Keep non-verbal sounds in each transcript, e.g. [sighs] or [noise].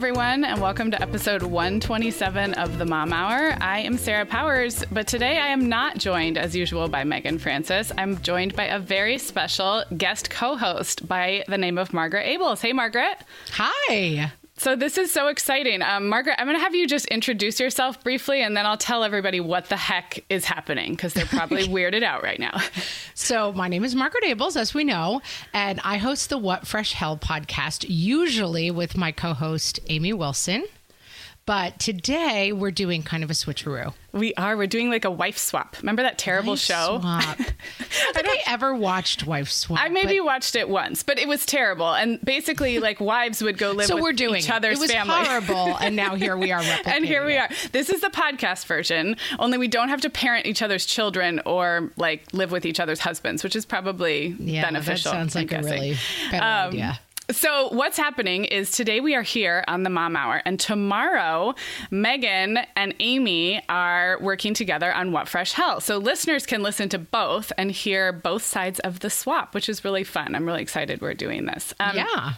Everyone, and welcome to episode 127 of the Mom Hour. I am Sarah Powers, but today I am not joined as usual by Megan Francis. I'm joined by a very special guest co host by the name of Margaret Ables. Hey, Margaret. Hi. So this is so exciting. Um, Margaret, I'm going to have you just introduce yourself briefly, and then I'll tell everybody what the heck is happening because they're probably [laughs] weirded out right now. So my name is Margaret Ables, as we know, and I host the What Fresh Hell podcast, usually with my co-host Amy Wilson. But today we're doing kind of a switcheroo. We are. We're doing like a wife swap. Remember that terrible Wife show? Swap. [laughs] I don't think I ever watched Wife Swap. I maybe but- watched it once, but it was terrible. And basically, like wives would go live so with we're doing each it. other's It was family. horrible, and now here we are. [laughs] and here we are. This is the podcast version, only we don't have to parent each other's children or like live with each other's husbands, which is probably Yeah, beneficial. that sounds I'm like a guessing. really better Um, idea. So, what's happening is today we are here on the Mom Hour, and tomorrow Megan and Amy are working together on What Fresh Hell. So, listeners can listen to both and hear both sides of the swap, which is really fun. I'm really excited we're doing this. Um, Yeah.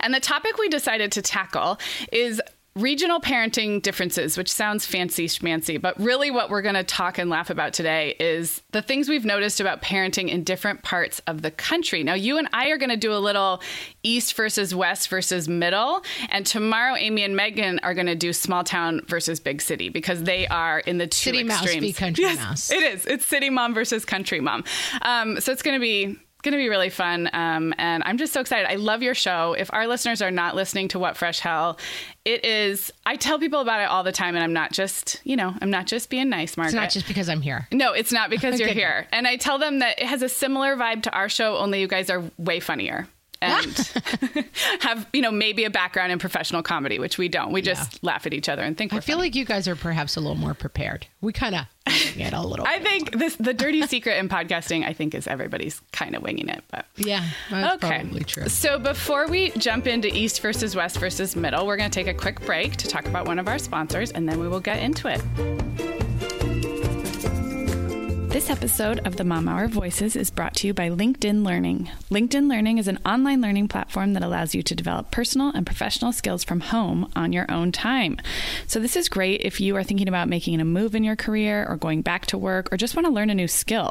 and the topic we decided to tackle is regional parenting differences, which sounds fancy schmancy, but really what we're going to talk and laugh about today is the things we've noticed about parenting in different parts of the country. Now, you and I are going to do a little east versus west versus middle, and tomorrow Amy and Megan are going to do small town versus big city because they are in the two City mouse extremes. v. country Yes, mouse. It is. It's city mom versus country mom. Um, so it's going to be going to be really fun. Um, and I'm just so excited. I love your show. If our listeners are not listening to What Fresh Hell, it is, I tell people about it all the time. And I'm not just, you know, I'm not just being nice, Margaret. It's not just because I'm here. no, it's not because [laughs] you're here. And I tell them that it has a similar vibe to our show, only you guys are way funnier. And [laughs] have, you know, maybe a background in professional comedy, which we don't. We just laugh at each other and think I feel funny. like you guys are perhaps a little more prepared. We kind of it a little. I think this the dirty secret in podcasting. I think is everybody's kind of winging it, but yeah, that's okay. probably true. So before we jump into East versus West versus Middle, we're going to take a quick break to talk about one of our sponsors, and then we will get into it. This episode of the Mom Hour Voices is brought to you by LinkedIn Learning. LinkedIn Learning is an online learning platform that allows you to develop personal and professional skills from home on your own time. So, this is great if you are thinking about making a move in your career or going back to work or just want to learn a new skill.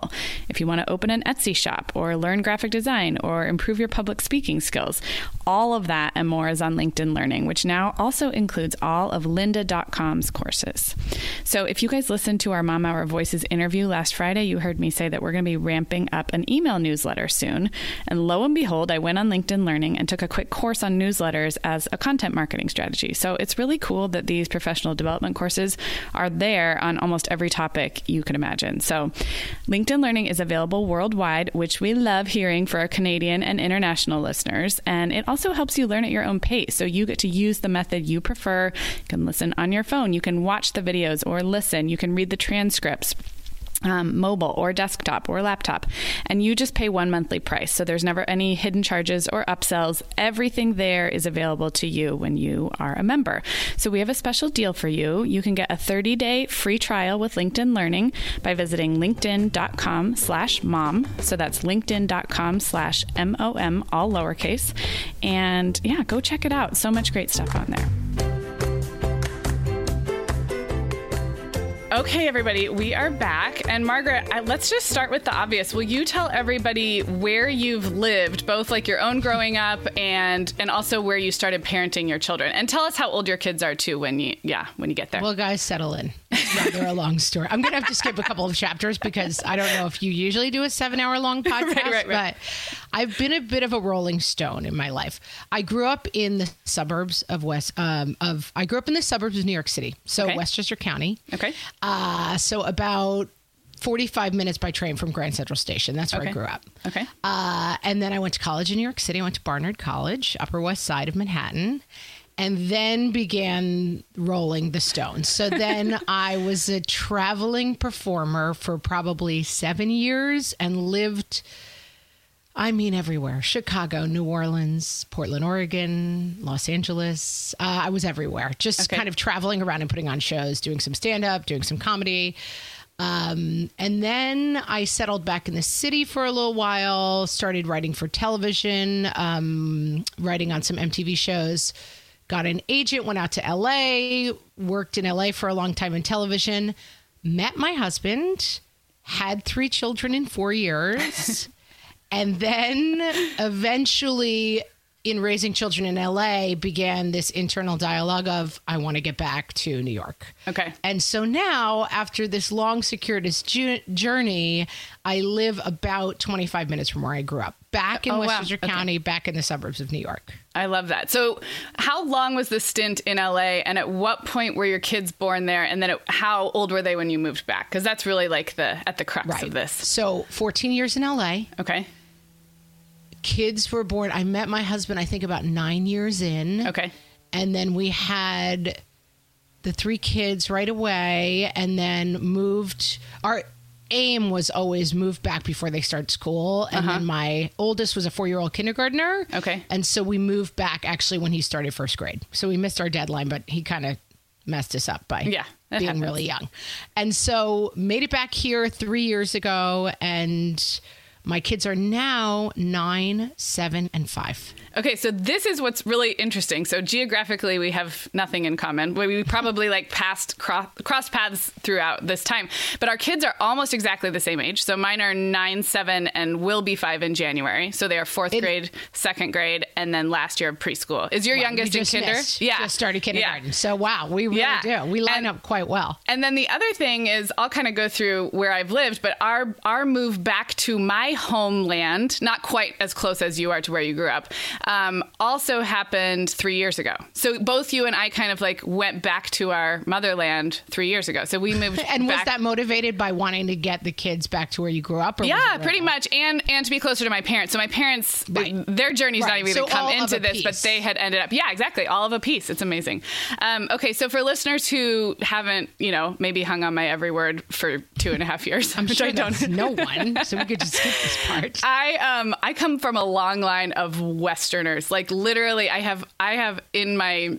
If you want to open an Etsy shop or learn graphic design or improve your public speaking skills, all of that and more is on LinkedIn Learning, which now also includes all of lynda.com's courses. So, if you guys listened to our Mom Hour Voices interview last Friday, Friday, you heard me say that we're going to be ramping up an email newsletter soon. And lo and behold, I went on LinkedIn Learning and took a quick course on newsletters as a content marketing strategy. So it's really cool that these professional development courses are there on almost every topic you can imagine. So LinkedIn Learning is available worldwide, which we love hearing for our Canadian and international listeners. And it also helps you learn at your own pace. So you get to use the method you prefer. You can listen on your phone, you can watch the videos or listen, you can read the transcripts um, mobile or desktop or laptop, and you just pay one monthly price. So there's never any hidden charges or upsells. Everything there is available to you when you are a member. So we have a special deal for you. You can get a 30 day free trial with LinkedIn Learning by visiting linkedin.com slash mom. So that's linkedin.com slash M O M, all lowercase. And yeah, go check it out. So much great stuff on there. Okay, everybody, we are back. And Margaret, I, let's just start with the obvious. Will you tell everybody where you've lived, both like your own growing up and and also where you started parenting your children? And tell us how old your kids are too when you yeah, when you get there. Well, guys, settle in. It's rather a long story. I'm going to have to skip a couple of chapters because I don't know if you usually do a 7-hour long podcast, [laughs] right, right, right. but I've been a bit of a rolling stone in my life. I grew up in the suburbs of West um, of I grew up in the suburbs of New York City, so Okay. Westchester County. Okay. Uh, so about 45 minutes by train from Grand Central Station. That's where Okay. I grew up. Okay. Uh, and then I went to college in New York City. I went to Barnard College, Upper West Side of Manhattan, and then began rolling the stones. So then [laughs] I was a traveling performer for probably seven years and lived. I mean, everywhere Chicago, New Orleans, Portland, Oregon, Los Angeles. Uh, I was everywhere, just Okay. kind of traveling around and putting on shows, doing some stand up, doing some comedy. Um, and then I settled back in the city for a little while, started writing for television, um, writing on some MTV shows, got an agent, went out to LA, worked in LA for a long time in television, met my husband, had three children in four years. [laughs] And then eventually, in raising children in LA, began this internal dialogue of, I want to get back to New York. Okay. And so now, after this long, circuitous ju- journey, I live about 25 minutes from where I grew up, back in Oh, wow. Westchester Okay. County, back in the suburbs of New York. I love that. So, how long was the stint in LA, and at what point were your kids born there? And then, it, how old were they when you moved back? Because that's really like the at the crux of this. So, 14 years in LA. Okay. Kids were born. I met my husband, I think, about nine years in. Okay. and then we had the three kids right away and then moved our aim was always move back before they start school and then my oldest was a four-year-old kindergartner Uh-huh. Okay. and so we moved back actually when he started first grade so we missed our deadline but he kind of messed us up by Yeah, being happens. really young and so made it back here three years ago and my kids are now nine seven and five Okay, so this is what's really interesting. So geographically, we have nothing in common. We we probably like passed cross, crossed paths throughout this time, but our kids are almost exactly the same age. So mine are nine, seven, and will be five in January. So they are fourth grade, second grade, and then last year of preschool. Is your youngest you in kinder? missed. Yeah, just started kindergarten. Yeah. So wow, we really Yeah. do. We line And- up quite well. And then the other thing is, I'll kind of go through where I've lived, but our our move back to my homeland, not quite as close as you are to where you grew up, um, also happened three years ago. So both you and I kind of like went back to our motherland three years ago. So we [laughs] moved. And was that motivated by wanting to get the kids back to where you grew up? Or Yeah, pretty much, and and to be closer to my parents. So my parents, Right. their journey's not Right. even So come into this, but they had ended up. Yeah, exactly, all of a piece. It's amazing. Um, okay, so for listeners who haven't, you know, maybe hung on my every word for two and a half years, I'm [laughs] sure I don't. no [laughs] one, so we could just skip this part. I um I come from a long line of Westerners. Like literally, I have I have in my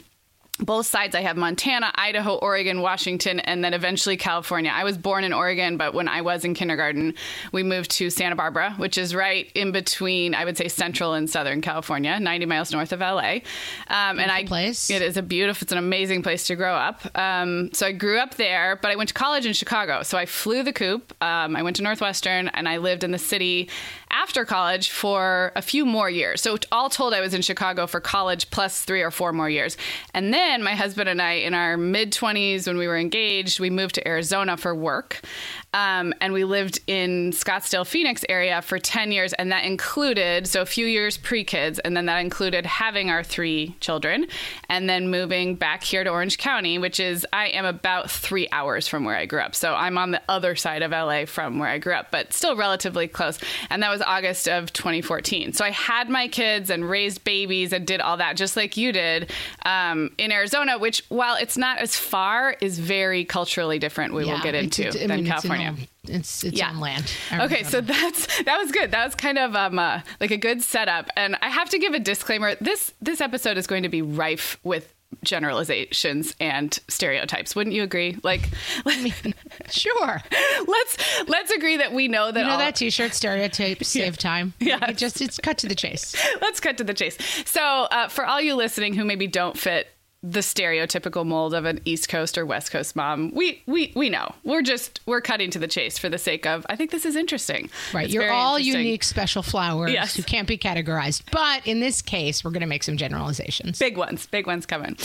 both sides I have Montana, Idaho, Oregon, Washington, and then eventually California. I was born in Oregon, but when I was in kindergarten, we moved to Santa Barbara, which is right in between, I would say, central and southern California, 90 miles north of LA. Um, and I place. It is a beautiful, it's an amazing place to grow up. Um, so I grew up there, but I went to college in Chicago. So I flew the coop. Um, I went to Northwestern, and I lived in the city after college for a few more years. So all told, I was in Chicago for college plus three or four more years. And then my husband and I, in our mid 20s, when we were engaged, we moved to Arizona for work. Um, and we lived in Scottsdale, Phoenix area for 10 years. And that included, so a few years pre kids, and then that included having our three children and then moving back here to Orange County, which is, I am about three hours from where I grew up. So I'm on the other side of LA from where I grew up, but still relatively close. And that was August of 2014. So I had my kids and raised babies and did all that just like you did um, in Arizona, which, while it's not as far, is very culturally different. We will get into it's- I than mean, it's in California. on- It's it's Yeah. on land. Okay, so [laughs] that's that was good. That was kind of um, uh, like a good setup. And I have to give a disclaimer. This this episode is going to be rife with generalizations and stereotypes. Wouldn't you agree? Like, [laughs] sure. let's let's agree that we know that You know all, that T-shirt stereotype [laughs] save time. Yes. It just it's cut to the chase. let's cut to the chase. So, uh, for all you listening who maybe don't fit the stereotypical mold of an East Coast or West Coast mom, we we we know. We're just we're cutting to the chase for the sake of I think this is interesting. Right, It's you're all unique, special flowers Yes. who can't be categorized. But in this case, we're going to make some generalizations. Big ones, big ones coming.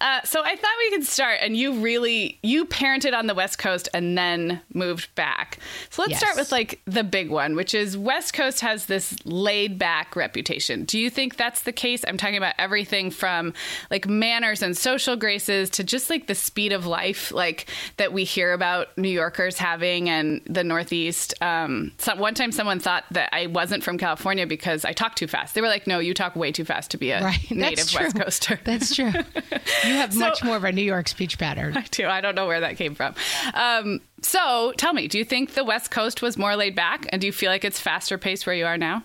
Uh, so I thought we could start, and you really you parented on the West Coast and then moved back. So let's Yes. start with like the big one, which is West Coast has this laid back reputation. Do you think that's the case? I'm talking about everything from like manners and social graces to just like the speed of life, like that we hear about New Yorkers having and the Northeast. Um, so one time, someone thought that I wasn't from California because I talked too fast. They were like, "No, you talk way too fast to be a Right, [laughs] native West. Coaster." That's true. You have [laughs] much more of a New York speech pattern. I do. I don't know where that came from. Um, so tell me, do you think the West Coast was more laid back, and do you feel like it's faster paced where you are now?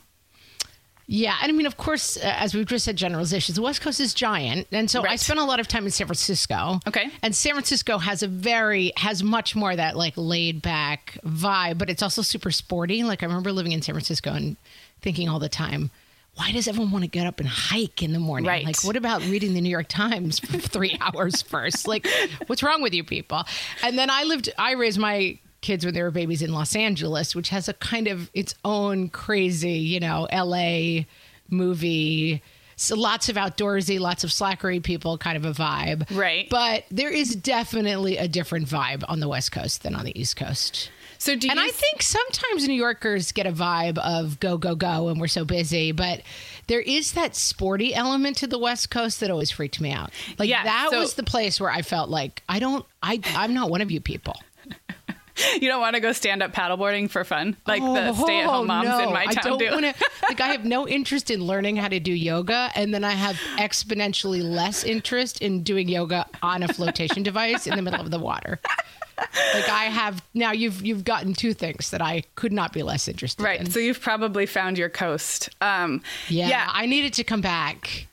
Yeah, and I mean, of course, uh, as we've just said, generalizations. The West Coast is giant, and so I spent a lot of time in San Francisco. Okay. and San Francisco has a very has much more of that like laid back vibe, but it's also super sporty. Like I remember living in San Francisco and thinking all the time. Why does everyone want to get up and hike in the morning? Right. Like, what about reading the New York Times for [laughs] three [laughs] hours first? Like, what's wrong with you people? And then I lived, I raised my kids when they were babies in Los Angeles, which has a kind of its own crazy, you know, LA movie. So lots of outdoorsy, lots of slackery people kind of a vibe. Right. But there is definitely a different vibe on the West Coast than on the East Coast. So do And I think sometimes New Yorkers get a vibe of go, go, go, and we're so busy. But there is that sporty element to the West Coast that always freaked me out. Like Yeah, that so- was the place where I felt like I don't, I, I'm not one of you people. [laughs] you don't want to go stand up paddleboarding for fun, like the stay at home moms Oh, no. in my I town don't do? wanna- [laughs] like I have no interest in learning how to do yoga, and then I have exponentially less interest in doing yoga on a flotation device in the middle of the water. Like I have now, you've you've gotten two things that I could not be less interested right. in. So you've probably found your coast. Um, Yeah, yeah. I needed to come back.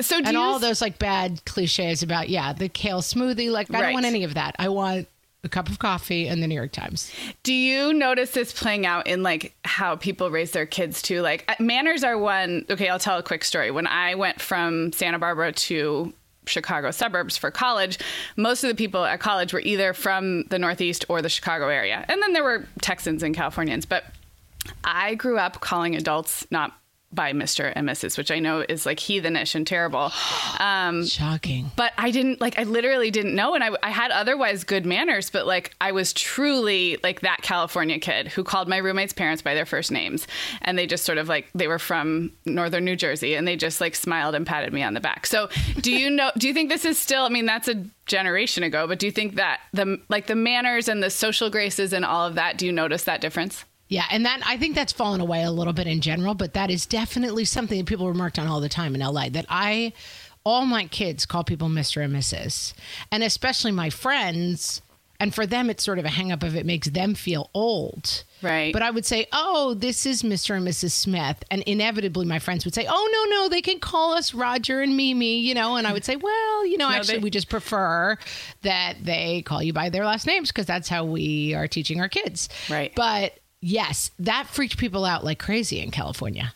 So do and you all those like bad cliches about yeah the kale smoothie like I Right. don't want any of that. I want a cup of coffee and the New York Times. Do you notice this playing out in like how people raise their kids too? Like uh, manners are one. Okay, I'll tell a quick story. When I went from Santa Barbara to Chicago suburbs for college, most of the people at college were either from the Northeast or the Chicago area. And then there were Texans and Californians, but I grew up calling adults not by Mr. and Mrs., which I know is like heathenish and terrible. [gasps] Um, Shocking. but I didn't like I literally didn't know and I, I had otherwise good manners but like I was truly like that California kid who called my roommates parents by their first names and they just sort of like they were from northern New Jersey and they just like smiled and patted me on the back. So do you know do you think this is still I mean that's a generation ago but do you think that the like the manners and the social graces and all of that do you notice that difference? Yeah, and that I think that's fallen away a little bit in general, but that is definitely something that people remarked on all the time in LA. That I, all my kids call people Mr. and Mrs. And especially my friends, and for them it's sort of a hang up if it makes them feel old. Right. But I would say, oh, this is Mr. and Mrs. Smith. And inevitably my friends would say, oh, no, no, they can call us Roger and Mimi, you know. And I would say, well, you know, No, actually, they- we just prefer that they call you by their last names because that's how we are teaching our kids. Right. But yes, that freaked people out like crazy in California.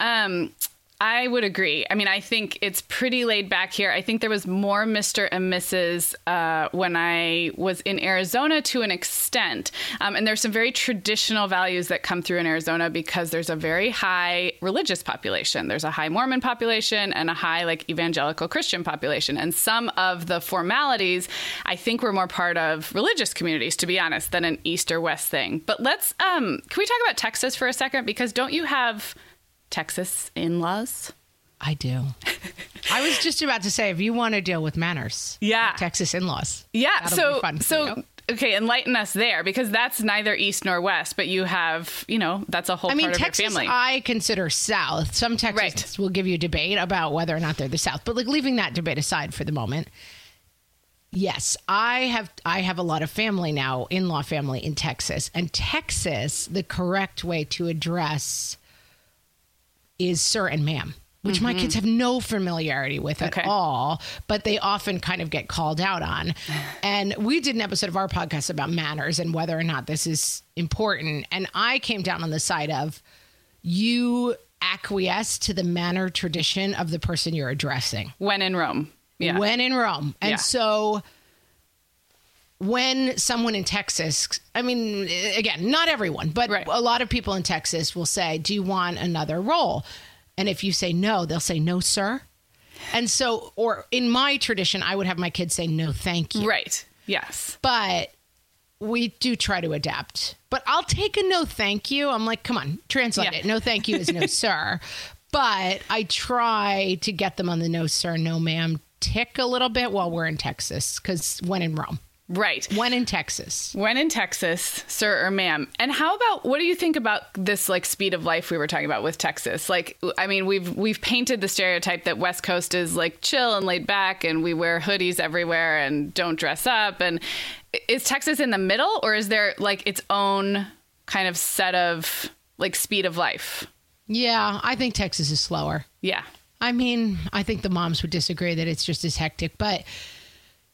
Um, I would agree. I mean, I think it's pretty laid back here. I think there was more Mr. and Mrs. Uh, when I was in Arizona to an extent. Um, and there's some very traditional values that come through in Arizona because there's a very high religious population. There's a high Mormon population and a high, like, evangelical Christian population. And some of the formalities, I think, were more part of religious communities, to be honest, than an East or West thing. But let's, um, can we talk about Texas for a second? Because don't you have Texas in laws? I do. I was just about to say, if you want to deal with manners, Yeah. Texas in-laws. Yeah. So so you. okay, enlighten us there because that's neither east nor west, but you have you know that's a whole I mean, part Texas, your family. I consider South. Some Texans Right. will give you a debate about whether or not they're the South, but like leaving that debate aside for the moment. Yes, I have. I have a lot of family now, in-law family in Texas, and Texas. The correct way to address is sir and ma'am, which my kids have no familiarity with at Mm-hmm. All, but they often kind of get called out on. [sighs] And we did an episode of our podcast about manners and whether or not this is important. And I came down on the side of you acquiesce to the manner tradition of the person you're addressing when in Rome. Yeah. when in Rome. And Yeah. so when someone in Texas, I mean, again, not everyone, but Right. a lot of people in Texas will say, Do you want another roll? And if you say no, they'll say, No, sir. And so, or in my tradition, I would have my kids say, No, thank you. right. Yes. But we do try to adapt. But I'll take a no thank you. I'm like, come on, translate Yeah. it. No thank you is no [laughs] sir. But I try to get them on the no sir, no ma'am tick a little bit while we're in Texas. Because when in Rome, Right. when in Texas. When in Texas, sir or ma'am. And how about what do you think about this like speed of life we were talking about with Texas? Like I mean, we've we've painted the stereotype that West Coast is like chill and laid back and we wear hoodies everywhere and don't dress up and is Texas in the middle or is there like its own kind of set of like speed of life? Yeah, I think Texas is slower. Yeah. I mean, I think the moms would disagree that it's just as hectic, but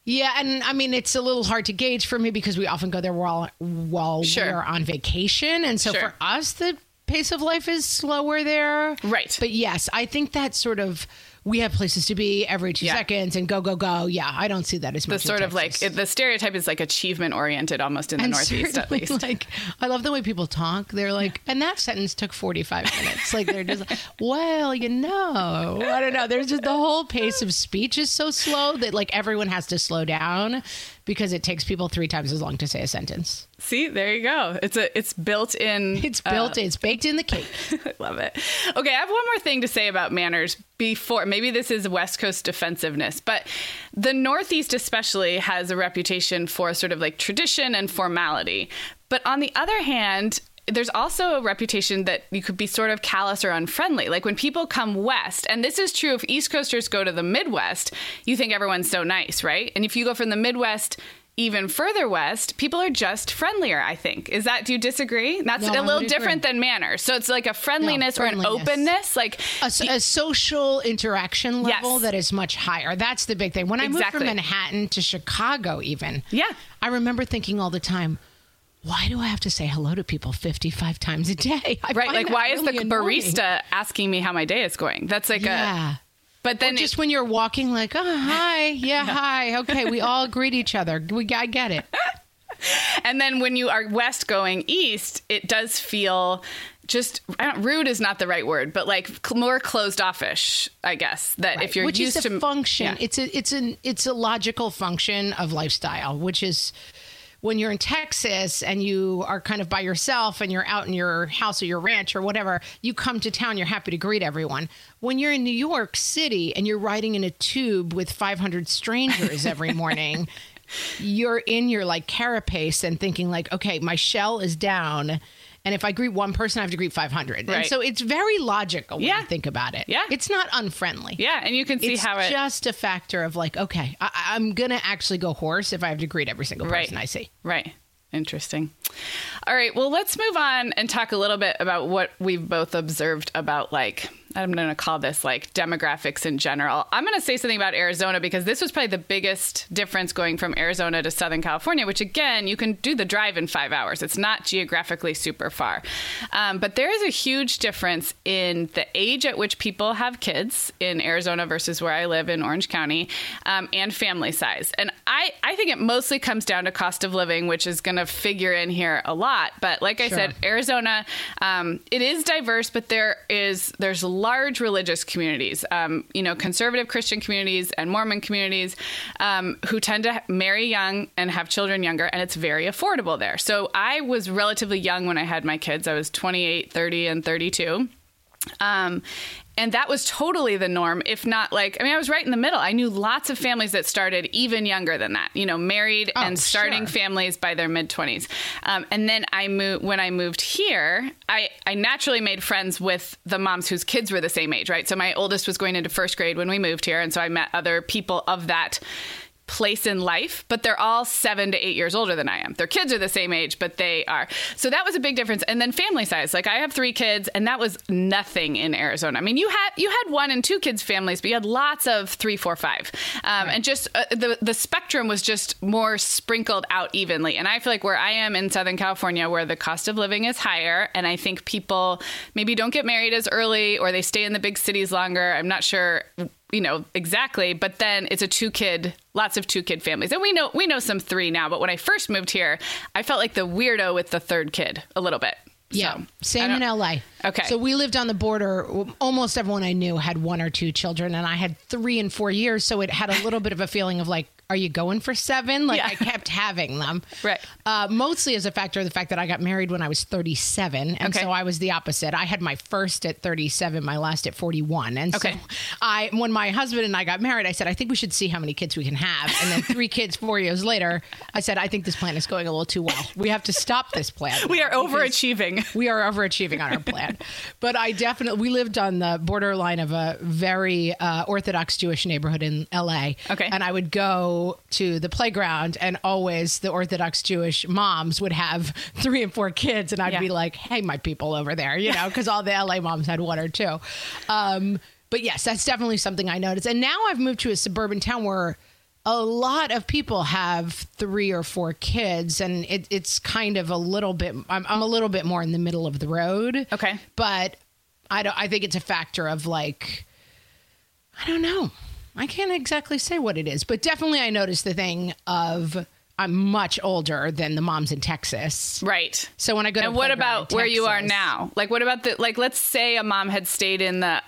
yeah, and I mean it's a little hard to gauge for me because we often go there while while Sure. we're on vacation, and so Sure. for us the pace of life is slower there. Right. But yes, I think that sort of we have places to be every two Yeah. seconds and go go go. Yeah, I don't see that as much. in sort of like the stereotype is like achievement oriented almost in the and Northeast at least. [laughs] Like, I love the way people talk. They're like, and that sentence took 45 minutes. Like, they're just like, [laughs] well, you know, I don't know. There's just the whole pace of speech is so slow that like everyone has to slow down because it takes people three times as long to say a sentence. See, there you go. It's a it's built in [laughs] It's built, uh, it's baked in the cake. I [laughs] love it. Okay, I have one more thing to say about manners before maybe this is West Coast defensiveness, but the Northeast especially has a reputation for sort of like tradition and formality. But on the other hand, there's also a reputation that you could be sort of callous or unfriendly. Like when people come west, and this is true if East Coasters go to the Midwest, you think everyone's so nice, right? And if you go from the Midwest even further west, people are just friendlier, I think. Is that, do you disagree? That's No, a little different than manners. So it's like a friendliness, or an friendliness. openness. Like, a, a social interaction level Yes. that is much higher. That's the big thing. When I moved from Manhattan to Chicago, even, Yeah. I remember thinking all the time, why do I have to say hello to people 55 times a day? I right. Like, why is the annoying. barista asking me how my day is going? That's like Yeah. a. But then Or just it- when you're walking, like, oh, hi, [laughs] yeah, hi, okay, we all greet each other. We, I get it. [laughs] and then when you are west going east, it does feel just rude is not the right word, but like cl- more closed offish, I guess. That if you're which used is a to function, Yeah. it's a it's an it's a logical function of lifestyle, which is when you're in Texas and you are kind of by yourself and you're out in your house or your ranch or whatever, you come to town, you're happy to greet everyone. When you're in New York City and you're riding in a tube with 500 strangers every [laughs] morning, you're in your like carapace and thinking like, okay, my shell is down. And if I greet one person, I have to greet 500. And Right. so it's very logical when Yeah. you think about it. Yeah. It's not unfriendly. yeah, and you can see It's how it just a factor of like, okay, I, I'm gonna actually go hoarse if I have to greet every single Right. person I see. Right. Interesting. All right. Well, let's move on and talk a little bit about what we've both observed about like I'm going to call this like demographics in general. I'm going to say something about Arizona because this was probably the biggest difference going from Arizona to Southern California, which again, you can do the drive in five hours. It's not geographically super far. Um, but there is a huge difference in the age at which people have kids in Arizona versus where I live in Orange County um, and family size. And I, I think it mostly comes down to cost of living, which is going to figure in here a lot. But like I Sure. said, Arizona, um, it is diverse, but there is there's large religious communities, um, you know, conservative Christian communities and Mormon communities um, who tend to marry young and have children younger, and it's very affordable there. So I was relatively young when I had my kids. I was 28, 30, and 32. Um, and that was totally the norm, if not like, I mean, I was right in the middle. I knew lots of families that started even younger than that, you know, married Oh, and starting sure. families by their mid 20s. Um, and then I moved, when I moved here, I, I naturally made friends with the moms whose kids were the same age, right? So my oldest was going into first grade when we moved here. And so I met other people of that place in life, but they're all seven to eight years older than I am. Their kids are the same age, but they are. So that was a big difference. And then family size. Like I have three kids, and that was nothing in Arizona. I mean, you had you had one and two kids families, but you had lots of three, four, five, um, and just uh, the the spectrum was just more sprinkled out evenly. And I feel like where I am in Southern California, where the cost of living is higher, and I think people maybe don't get married as early or they stay in the big cities longer. I'm not sure you know exactly but then it's a two kid lots of two kid families and we know we know some three now but when i first moved here i felt like the weirdo with the third kid a little bit Yeah, So, same in LA. Okay. So we lived on the border. Almost everyone I knew had one or two children, and I had three and four years. So it had a little bit of a feeling of like, are you going for seven? Like Yeah. I [laughs] kept having them. Right. Uh, mostly as a factor of the fact that I got married when I was 37. And Okay. so I was the opposite. I had my first at 37, my last at 41. And Okay. so I, when my husband and I got married, I said, I think we should see how many kids we can have. And then three [laughs] kids, four years later, I said, I think this plan is going a little too well. We have to stop this plan. [laughs] we are overachieving we are overachieving on our plan. but I definitely we lived on the borderline of a very uh, Orthodox Jewish neighborhood in LA. Okay. and I would go to the playground, and always the Orthodox Jewish moms would have [laughs] three and four kids, and I'd Yeah. be like, "Hey, my people over there," you know, because all the LA moms had one or two. Um, but yes, that's definitely something I noticed. And now I've moved to a suburban town where a lot of people have three or four kids, and it, it's kind of a little bit. I'm, I'm a little bit more in the middle of the road. Okay. but I don't. I think it's a factor of like, I don't know. I can't exactly say what it is, but definitely I noticed the thing of I'm much older than the moms in Texas. right. So when I go to and what about in where you are now? Like what about the like let's say a mom had stayed in the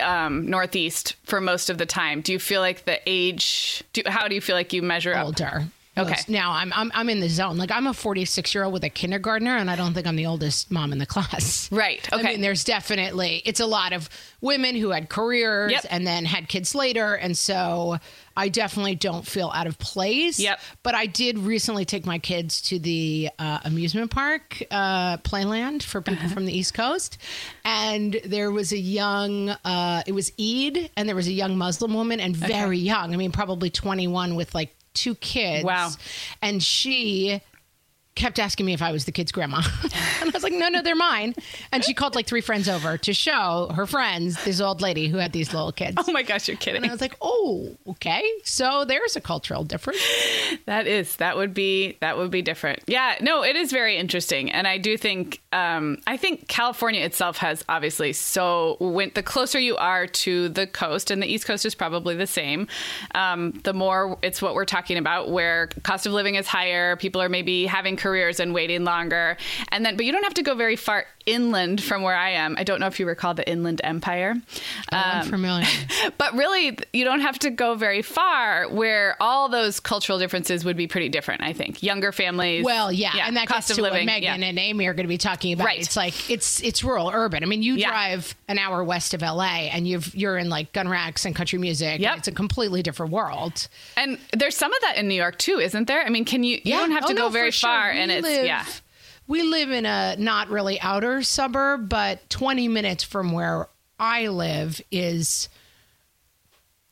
um, northeast for most of the time. Do you feel like the age do, how do you feel like you measure up? Older. Okay. Most- Now I'm, I'm I'm in the zone. Like I'm a 46 year old with a kindergartner, and I don't think I'm the oldest mom in the class. [laughs] Right, Okay. I mean, there's definitely it's a lot of women who had careers Yep. and then had kids later, and so I definitely don't feel out of place. Yep. But I did recently take my kids to the uh, amusement park, uh, Playland, for people Uh-huh. from the East Coast, and there was a young. Uh, it was Eid, and there was a young Muslim woman, and very young. I mean, probably 21 with like two kids. Wow. And she kept asking me if I was the kid's grandma. [laughs] and I was like, no, no, they're mine. And she called like three friends over to show her friends this old lady who had these little kids. oh my gosh you're kidding And I was like, oh, okay. So there's a cultural difference. That is that would be that would be different. Yeah, no, it is very interesting, and I do think um, I think California itself has obviously so when the closer you are to the coast, and the East Coast is probably the same. Um, the more it's what we're talking about, where cost of living is higher, people are maybe having careers and waiting longer, and then but you don't have to go very far inland from where I am. I don't know if you recall the Inland Empire. Oh, I'm um, familiar. [laughs] But really, you don't have to go very far where all those cultural differences would be pretty different, I think. Younger families. Well, yeah, and that cost gets of to living. what Megan yeah. and Amy are going to be talking about. Right. It's like it's it's rural urban. I mean, you Yeah. drive an hour west of LA, and you've you're in like gun racks and country music. Yep. it's a completely different world. And there's some of that in New York too, isn't there? I mean, can you? You don't have to Oh, go no, very sure. far, We and it's yeah. We live in a not really outer suburb, but 20 minutes from where I live is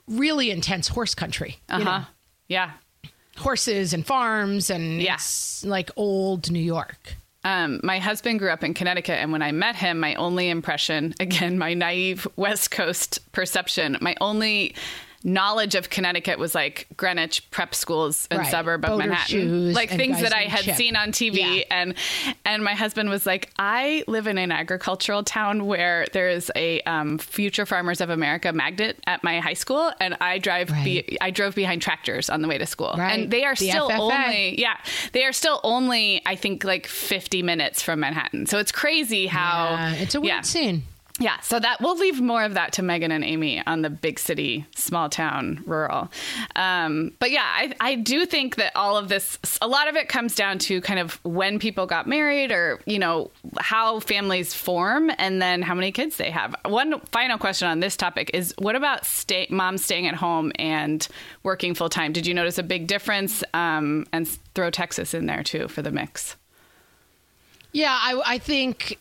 really intense horse country. you Uh know? huh. Yeah. Horses and farms, and Yeah. it's like old New York. um, my husband grew up in Connecticut, and when I met him, my only impression, [laughs] again, my naive West Coast perception, my only knowledge of Connecticut was like Greenwich prep schools and Right. suburb of Boater Manhattan, like things that I had Chip. seen on TV. Yeah. And and my husband was like, I live in an agricultural town where there is a um, Future Farmers of America magnet at my high school, and I drive be, I drove behind tractors on the way to school, Right. and they are The still FFA. only yeah they are still only I think like 50 minutes from Manhattan. So it's crazy how Yeah, it's a weird yeah. scene. Yeah, so that we'll leave more of that to Megan and Amy on the big city, small town, rural. Um, but yeah, I, I do think that all of this, a lot of it comes down to kind of when people got married or, you know, how families form and then how many kids they have. One final question on this topic is what about stay, moms staying at home and working full time? Did you notice a big difference? Um, and throw Texas in there too for the mix. Yeah, I, I think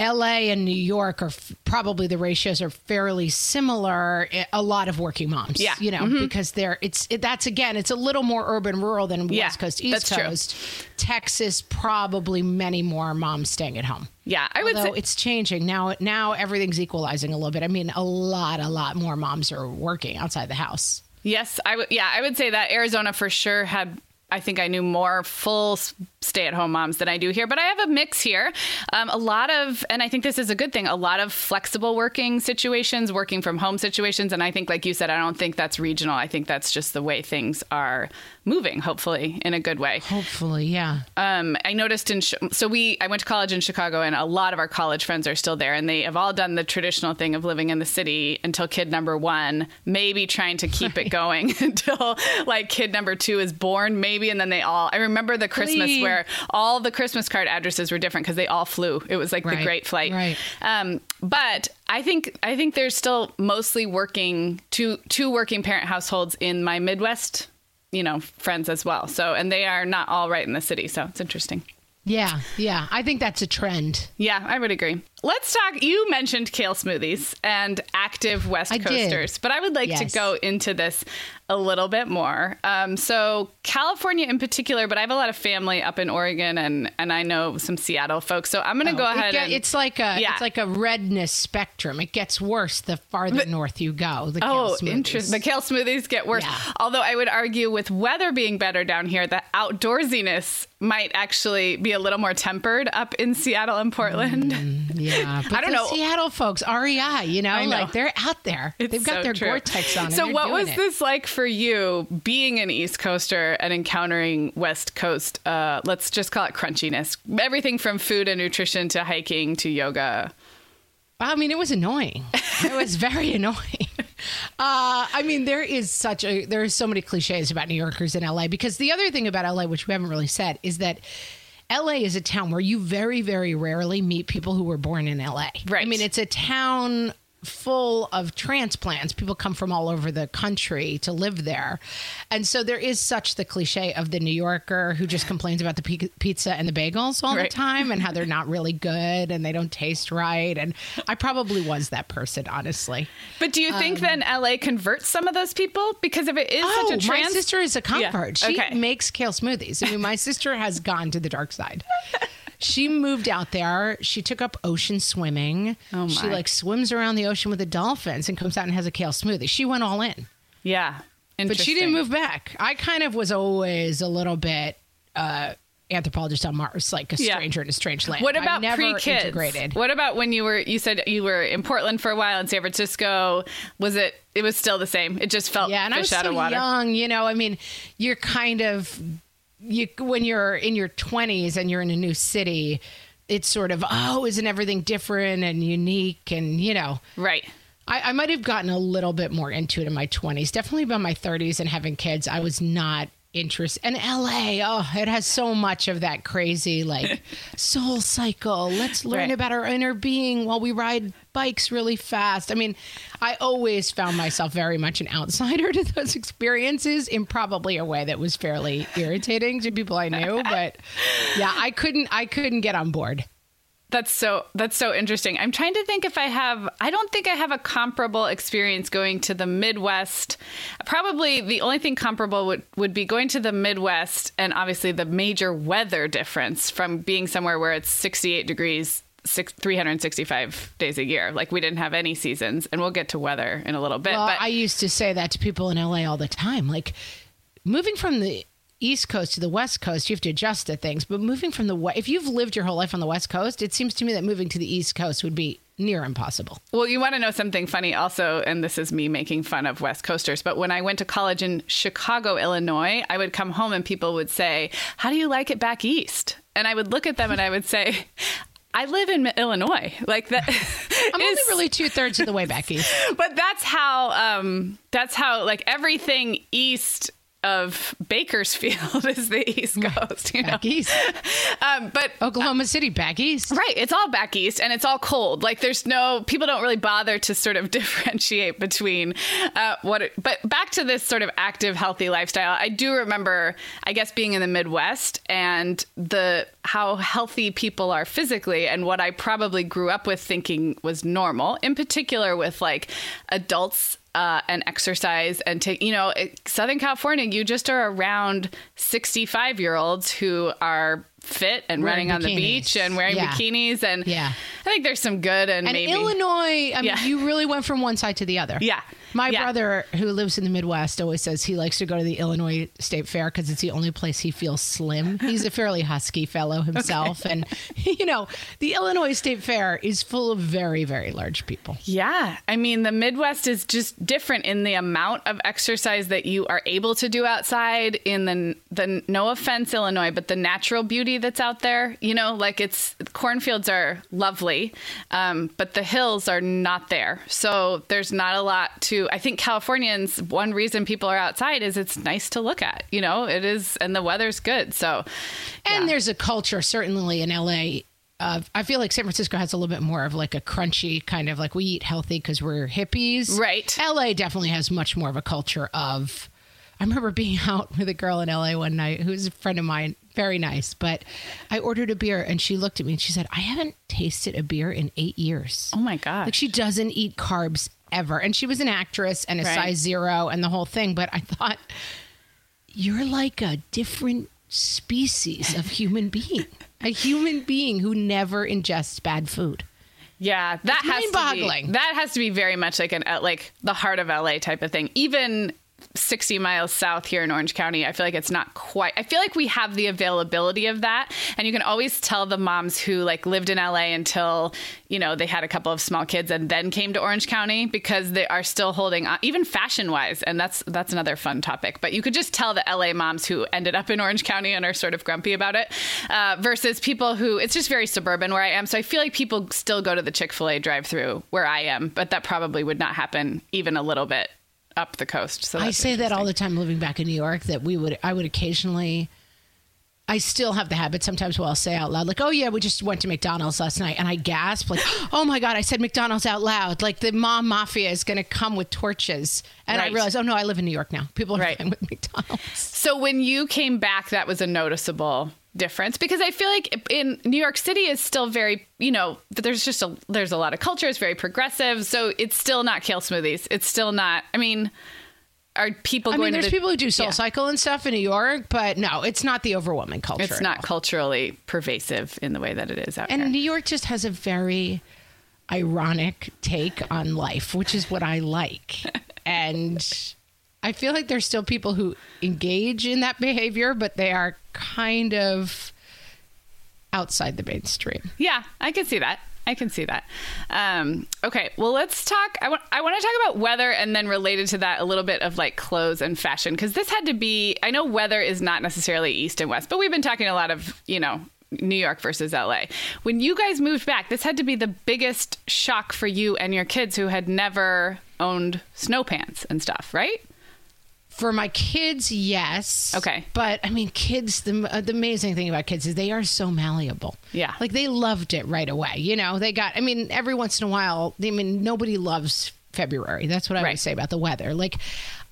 L.A. and New York are f- probably the ratios are fairly similar. Eh, a lot of working moms, Yeah. you know, mm-hmm. because they're it's it, that's again, it's a little more urban rural than Yeah, West Coast, East that's true. Coast. Texas, probably many more moms staying at home. Yeah, I would Although it's changing now. Now everything's equalizing a little bit. I mean, a lot, a lot more moms are working outside the house. Yes, I would. Yeah, I would say that Arizona for sure had. I think I knew more full stay-at-home moms than I do here, but I have a mix here. Um, a lot of, and I think this is a good thing. A lot of flexible working situations, working from home situations, and I think, like you said, I don't think that's regional. I think that's just the way things are moving. Hopefully, in a good way. Hopefully, yeah. Um, I noticed in so we I went to college in Chicago, and a lot of our college friends are still there, and they have all done the traditional thing of living in the city until kid number one, maybe trying to keep it going [laughs] until like kid number two is born, maybe, and then they all. I remember the Christmas Leave. where all the Christmas card addresses were different because they all flew. It was like the Great Flight. right. Um, but I think I think there's still mostly working two two working parent households in my Midwest, you know, friends as well. So and they are not all right in the city. So it's interesting. Yeah, yeah. I think that's a trend. Yeah, I would agree. Let's talk. You mentioned kale smoothies and active West I did. Coasters, but I would like Yes. to go into this a little bit more. Um, so, California in particular, but I have a lot of family up in Oregon, and and I know some Seattle folks. So I'm going to go Oh, It ahead get- and it's like a Yeah. it's like a redness spectrum. It gets worse the farther north you go. The kale Oh, smoothies. interesting. The kale smoothies get worse. Yeah. Although I would argue with weather being better down here, the outdoorsiness might actually be a little more tempered up in Seattle and Portland. Yeah, [laughs] but I don't know. Seattle folks, REI, you know, know. like they're out there. It's They've got so their true. Gore-Tex on. So, what was it. this like for you, being an East Coaster and encountering West Coast? Uh, let's just call it crunchiness. Everything from food and nutrition to hiking to yoga. I mean, it was annoying. it was very [laughs] annoying. Uh, I mean, there is such a there are so many cliches about New Yorkers in LA because the other thing about LA, which we haven't really said, is that LA is a town where you very, very rarely meet people who were born in LA. Right. I mean, it's a town full of transplants. People come from all over the country to live there. And so there is such the cliche of the New Yorker who just complains about the pizza and the bagels all Right. the time and how [laughs] they're not really good and they don't taste right. And I probably was that person, honestly. But do you think then LA converts some of those people? Because if it is Um, Oh, such a my trans. sister is a convert. She okay. makes kale smoothies. I mean, my sister has gone to the dark side. [laughs] She moved out there. She took up ocean swimming. Oh, She like swims around the ocean with the dolphins and comes out and has a kale smoothie. She went all in, yeah. but she didn't move back. I kind of was always a little bit uh, anthropologist on Mars, like a Yeah. stranger in a strange land. What about pre kids? integrated. What about when you were? You said you were in Portland for a while in San Francisco. Was it? It was still the same. It just felt Yeah, and I was so young. You know, I mean, you're kind of you when you're in your 20s and you're in a new city. It's sort of oh, isn't everything different and unique? And you know, Right. I, I might have gotten a little bit more into it in my 20s. Definitely by my 30s and having kids, I was not interested. And LA, oh, it has so much of that crazy like [laughs] SoulCycle. Let's learn Right. about our inner being while we ride bikes really fast. I mean, I always found myself very much an outsider to those [laughs] experiences in probably a way that was fairly irritating to people I knew. But yeah, I couldn't I couldn't get on board. That's so that's so interesting. I'm trying to think if I have I don't think I have a comparable experience going to the Midwest. Probably the only thing comparable would, would be going to the Midwest and obviously the major weather difference from being somewhere where it's 68 degrees six, 365 days a year. Like we didn't have any seasons and we'll get to weather in a little bit. Well, but I used to say that to people in LA all the time. Like moving from the East Coast to the West Coast, you have to adjust to things. But moving from the West, if you've lived your whole life on the West Coast, it seems to me that moving to the East Coast would be near impossible. Well, you want to know something funny also, and this is me making fun of West Coasters, but when I went to college in Chicago, Illinois, I would come home and people would say, How do you like it back east? And I would look at them and I would say, I live in Illinois. Like that. [laughs] I'm [laughs] only really two thirds of the way back east. [laughs] But that's how. Um, that's how. Like everything east of Bakersfield [laughs] is the East Coast. You know? Back east. [laughs] Um, but Oklahoma City, back east. Right. It's all back east and it's all cold. Like there's no, people don't really bother to sort of [laughs] differentiate between uh, what, it, but back to this sort of active, healthy lifestyle. I do remember, I guess, being in the Midwest and the, how healthy people are physically and what I probably grew up with thinking was normal, in particular with like adults uh, and exercise and take you know it, southern california you just are around 65 year olds who are fit and Wearing running on the beach and wearing Yeah. bikinis and Yeah. i think there's some good and, And maybe Illinois, I mean, Yeah. you really went from one side to the other. Yeah. My Yeah. brother, who lives in the Midwest, always says he likes to go to the Illinois State Fair because it's the only place he feels slim. He's a fairly husky fellow himself. And, [laughs] you know, the Illinois State Fair is full of very, very large people. Yeah. I mean, the Midwest is just different in the amount of exercise that you are able to do outside in the, the no offense, Illinois, but the natural beauty that's out there. You know, like it's cornfields are lovely, um, but the hills are not there. So there's not a lot to, I think Californians, one reason people are outside is it's nice to look at. You know, it is, and the weather's good. So, And yeah. there's a culture, certainly in LA. Uh, I feel like San Francisco has a little bit more of like a crunchy kind of like we eat healthy because we're hippies. Right. LA definitely has much more of a culture of. I remember being [laughs] out with a girl in LA one night who's a friend of mine, very nice, but I ordered a beer and she looked at me and she said, I haven't tasted a beer in eight years. oh my God. Like she doesn't eat carbs ever. And she was an actress and a Right. size zero and the whole thing. But I thought, you're like a different species of human being, a human being who never ingests bad food. Yeah, that It's has to mind-boggling. be that has to be very much like an uh, like the heart of LA type of thing. Even 60 miles south here in Orange County, I feel like it's not quite. I feel like we have the availability of that, and you can always tell the moms who like lived in LA until you know they had a couple of small kids and then came to Orange County because they are still holding on, even fashion wise, and that's that's another fun topic. But you could just tell the LA moms who ended up in Orange County and are sort of grumpy about it, uh, versus people who it's just very suburban where I am. So I feel like people still go to the Chick Fil A drive-through where I am, but that probably would not happen even a little bit up the coast. So I say that all the time living back in New York that we would I would occasionally I still have the habit sometimes where I'll say out loud, like, oh yeah, we just went to McDonald's last night and I gasp like, [gasps] oh my God, I said McDonald's out loud. Like the mom mafia is gonna come with torches. And I Right. realize, oh no, I live in New York now. People are Right. fine with [laughs] McDonald's. So when you came back, that was a noticeable difference because I feel like in New York City is still very, you know, there's just a there's a lot of culture. It's very progressive, so it's still not kale smoothies. It's still not. I mean, are people I mean, there's to the, people who do Soul Yeah. Cycle and stuff in New York, but no, it's not the overwhelming culture. It's not all. culturally pervasive in the way that it is out there. And here. New York just has a very ironic take on life, which is what I like. [laughs] and I feel like there's still people who engage in that behavior, but they are kind of outside the mainstream. Yeah, I can see that. I can see that. Um, okay, well, let's talk. I. I want to talk about weather, and then related to that, a little bit of like clothes and fashion, because this had to be. I know weather is not necessarily east and west, but we've been talking a lot of you know New York versus LA. When you guys moved back, this had to be the biggest shock for you and your kids who had never owned snow pants and stuff, right? For my kids, yes. Okay. But I mean, kids, the, uh, the amazing thing about kids is they are so malleable. Yeah. Like they loved it right away. You know, they got, I mean, every once in a while, I mean, nobody loves February. That's what I Right. would say about the weather. Like,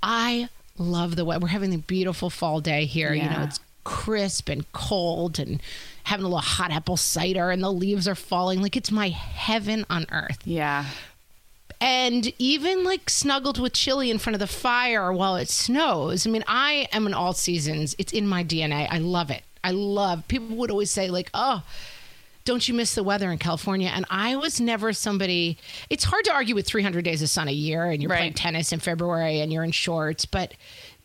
I love the weather. We're having a beautiful fall day here. Yeah. You know, it's crisp and cold and having a little hot apple cider and the leaves are falling. Like it's my heaven on earth. Yeah. And even like snuggled with chili in front of the fire while it snows. I mean, I am in all seasons. It's in my DNA. I love it. I love people would always say, like, oh, don't you miss the weather in California? And I was never somebody. It's hard to argue with 300 days of sun a year, and you're Right. playing tennis in February, and you're in shorts, but.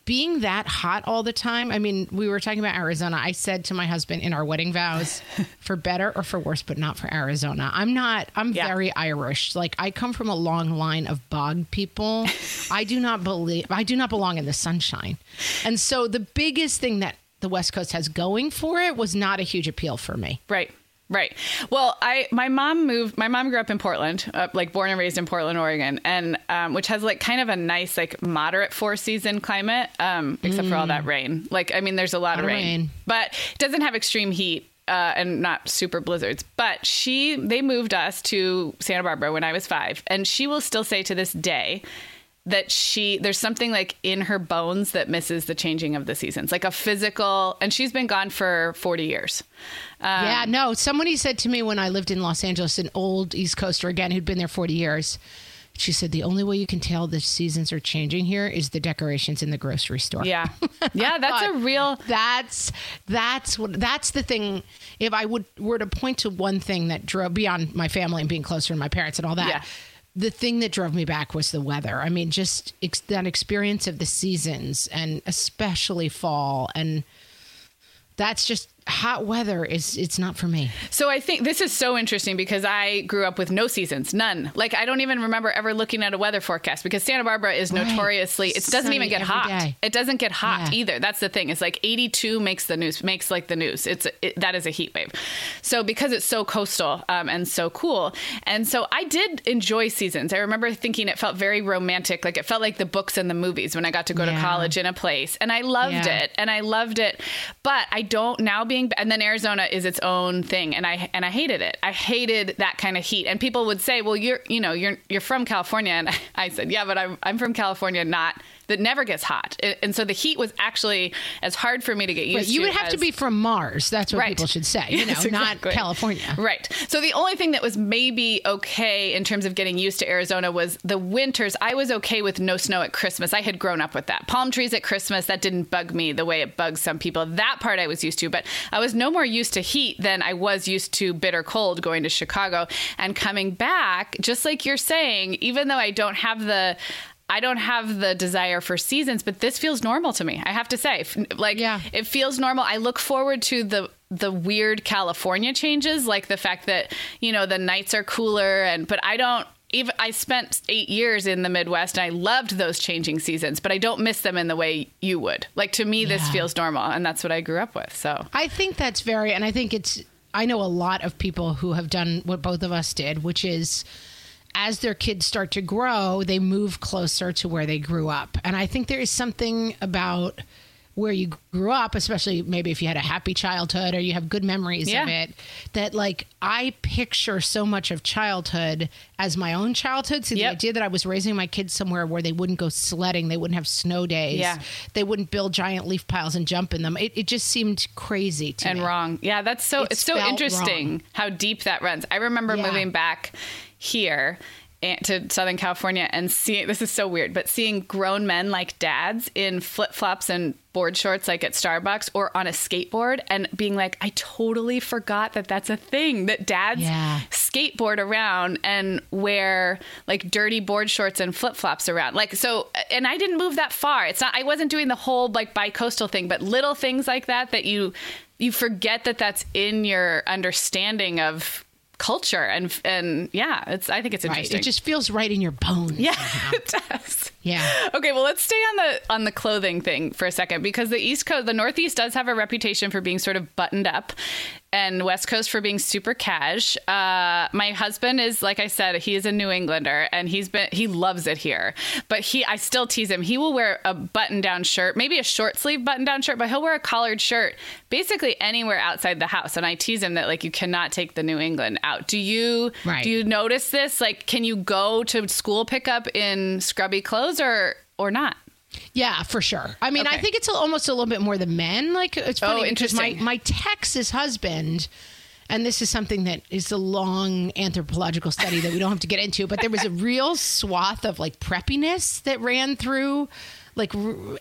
Being that hot all the time, I mean, we were talking about Arizona. I said to my husband in our wedding vows, [laughs] for better or for worse, but not for Arizona. I'm not, I'm Yeah. very Irish. Like, I come from a long line of bog people. [laughs] I do not believe, I do not belong in the sunshine. And so the biggest thing that the West Coast has going for it was not a huge appeal for me. Right. Right. Well, I my mom moved. My mom grew up in Portland, uh, like born and raised in Portland, Oregon, and um, which has like kind of a nice like moderate four season climate, um, except for all that rain. Like, I mean, there's a lot, Lot of of rain, rain. but it doesn't have extreme heat. Uh, and not super blizzards, but she they moved us to Santa Barbara when I was five, and she will still say to this day that she there's something like in her bones that misses the changing of the seasons, like a physical. And she's been gone for forty years. Um, yeah, no. Somebody said to me when I lived in Los Angeles, an old East Coaster again who'd been there 40 years. She said the only way you can tell the seasons are changing here is the decorations in the grocery store. Yeah. [laughs] Yeah, that's a real That's that's what that's the thing. If I would were to point to one thing that drove beyond my family and being closer to my parents and all that, Yeah. The thing that drove me back was the weather. I mean, just ex- that experience of the seasons and especially fall and that's just hot weather is it's not for me. So I think this is so interesting because I grew up with no seasons, none. Like I don't even remember ever looking at a weather forecast because Santa Barbara is Right. notoriously it doesn't Sunny even get hot. day. It doesn't get hot Yeah. either. That's the thing. It's like 82 makes the news makes like the news. It's it, that is a heat wave. So because it's so coastal um, and so cool, and so I did enjoy seasons. I remember thinking it felt very romantic. Like it felt like the books and the movies when I got to go to college in a place, and I loved Yeah. it and I loved it. But I don't now being and then Arizona is its own thing and I and I hated it. I hated that kind of heat. And people would say, "Well, you're you know, you're you're from California." And [laughs] I said, "Yeah, but I'm I'm from California not that never gets hot." And- so the heat was actually as hard for me to get used But to. you would have to be from Mars. That's what Right. people should say. You [laughs] know, Yes, not. California. Right. So the only thing that was maybe okay in terms of getting used to Arizona was the winters. I was okay with no snow at Christmas. I had grown up with that. Palm trees at Christmas, that didn't bug me the way it bugs some people. That part I was used to, but I was no more used to heat than I was used to bitter cold going to Chicago and coming back, just like you're saying, even though I don't have the I don't have the desire for seasons, but this feels normal to me. I have to say, like, Yeah. it feels normal. I look forward to the the weird California changes, like the fact that you know the nights are cooler, and but I don't. Even I spent eight years in the Midwest, and I loved those changing seasons, but I don't miss them in the way you would. Like to me, this Yeah. feels normal, and that's what I grew up with. So I think that's very, and I think it's, I know a lot of people who have done what both of us did, which is as their kids start to grow, they move closer to where they grew up. And I think there is something about where you grew up, especially maybe if you had a happy childhood or you have good memories Yeah. of it, that like I picture so much of childhood as my own childhood. So Yep. the idea that I was raising my kids somewhere where they wouldn't go sledding, they wouldn't have snow days, Yeah. they wouldn't build giant leaf piles and jump in them. It, it just seemed crazy to and me. wrong. Yeah, that's so It it's so interesting wrong. how deep that runs. I remember Yeah. moving back here to Southern California and seeing this is so weird, but seeing grown men like dads in flip flops and board shorts, like at Starbucks or on a skateboard, and being like, I totally forgot that that's a thing that dads Yeah. skateboard around and wear like dirty board shorts and flip flops around. Like, so, and I didn't move that far. It's not, I wasn't doing the whole like bi coastal thing, but little things like that that you, you forget that that's in your understanding of culture and, and yeah, it's, I think it's Right. interesting. It just feels right in your bones. yeah, somehow. [laughs] it does. Yeah. Okay, well, let's stay on the on the clothing thing for a second because the East Coast, the Northeast does have a reputation for being sort of buttoned up, and West Coast for being super cash. Uh, my husband is, like I said, he is a New Englander, and he's been he loves it here. But he, I still tease him. He will wear a button down shirt, maybe a short sleeve button down shirt, but he'll wear a collared shirt basically anywhere outside the house. And I tease him that like you cannot take the New England out. Do you? Right. Do you notice this? Like, can you go to school pickup in scrubby clothes or or not? Yeah, for sure. I mean, I think it's almost a little bit more the men. Like it's oh, funny Oh, because my interesting. my Texas husband, and this is something that is a long anthropological study that we don't have to get into, but there was a [laughs] real swath of like preppiness that ran through. Like,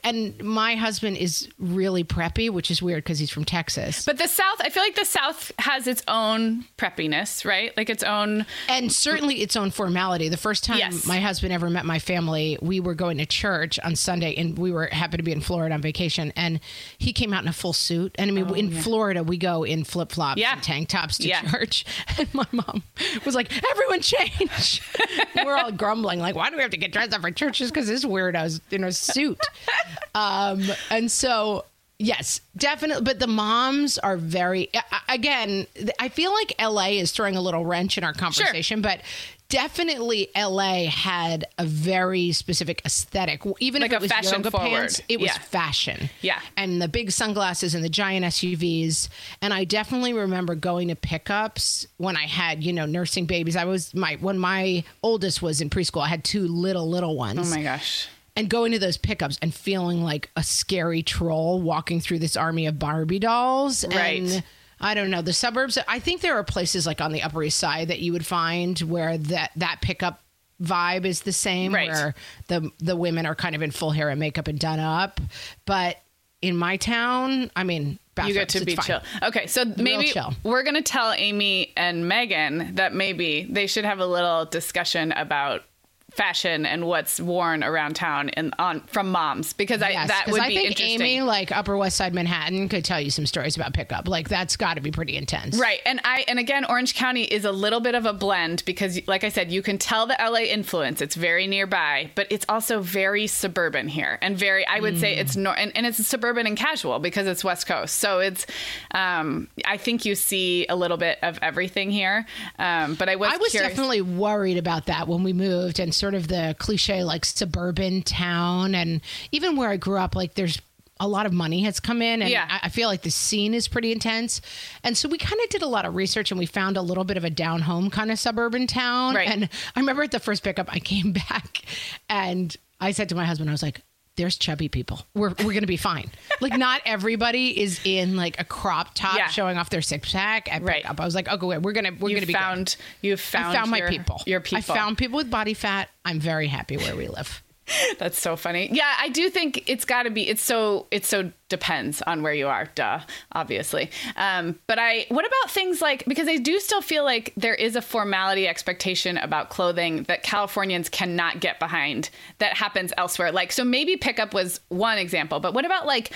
and my husband is really preppy, which is weird because he's from Texas. But the South, I feel like the South has its own preppiness, right? Like its own. and certainly its own formality. The first time Yes. my husband ever met my family, we were going to church on Sunday, and we were happened to be in Florida on vacation, and he came out in a full suit. And I mean, oh, in Florida, we go in flip flops Oh, Yeah. and tank tops to Yeah. church, [laughs] and my mom was like, "Everyone change." [laughs] we're all grumbling, like, "Why do we have to get dressed up for church just because this weirdo's in a suit?" [laughs] um, and so yes, definitely. But the moms are very. Again, I feel like LA is throwing a little wrench in our conversation, but. Definitely, LA had a very specific aesthetic. Even Like if a it was fashion yoga forward. pants, it was fashion. Yeah. and the big sunglasses and the giant SUVs. And I definitely remember going to pickups when I had, you know, nursing babies. I was my when my oldest was in preschool. I had two little little ones Oh my gosh. And going to those pickups and feeling like a scary troll walking through this army of Barbie dolls. Right. And I don't know the suburbs. I think there are places like on the Upper East Side that you would find where that that pickup vibe is the same, Right. where the the women are kind of in full hair and makeup and done up. But in my town, I mean, You get to be fine. chill. Okay, so maybe we're going to tell Amy and Meagan that maybe they should have a little discussion about fashion and what's worn around town and on from moms because I Yes, that would I be think interesting. Amy, like Upper West Side Manhattan, could tell you some stories about pickup. Like that's got to be pretty intense, Right. And I and again Orange County is a little bit of a blend because like I said you can tell the LA influence. It's very nearby, but it's also very suburban here and very I would Mm. say it's nor- and, and it's suburban and casual because it's West Coast. So it's um I think you see a little bit of everything here. Um but I was I was curious. definitely worried about that when we moved and sort of the cliche like suburban town and even where I grew up, like there's a lot of money has come in and Yeah. I, I feel like the scene is pretty intense. And so we kind of did a lot of research and we found a little bit of a down home kind of suburban town. Right. And I remember at the first pickup I came [laughs] back and I said to my husband, I was like, there's chubby people. We're, we're going to be fine. Like, not everybody is in like a crop top Yeah. showing off their six pack at Right. pickup. I was like, okay, wait, we're going to, we're going to be good. found you found I found my people. Your people. I found people with body fat. I'm very happy where we live. [laughs] That's so funny. Yeah, I do think it's got to be. It's so. It so depends on where you are. Duh, obviously. Um, but I. What about things like because I do still feel like there is a formality expectation about clothing that Californians cannot get behind that happens elsewhere. Like so, maybe pickup was one example. But what about like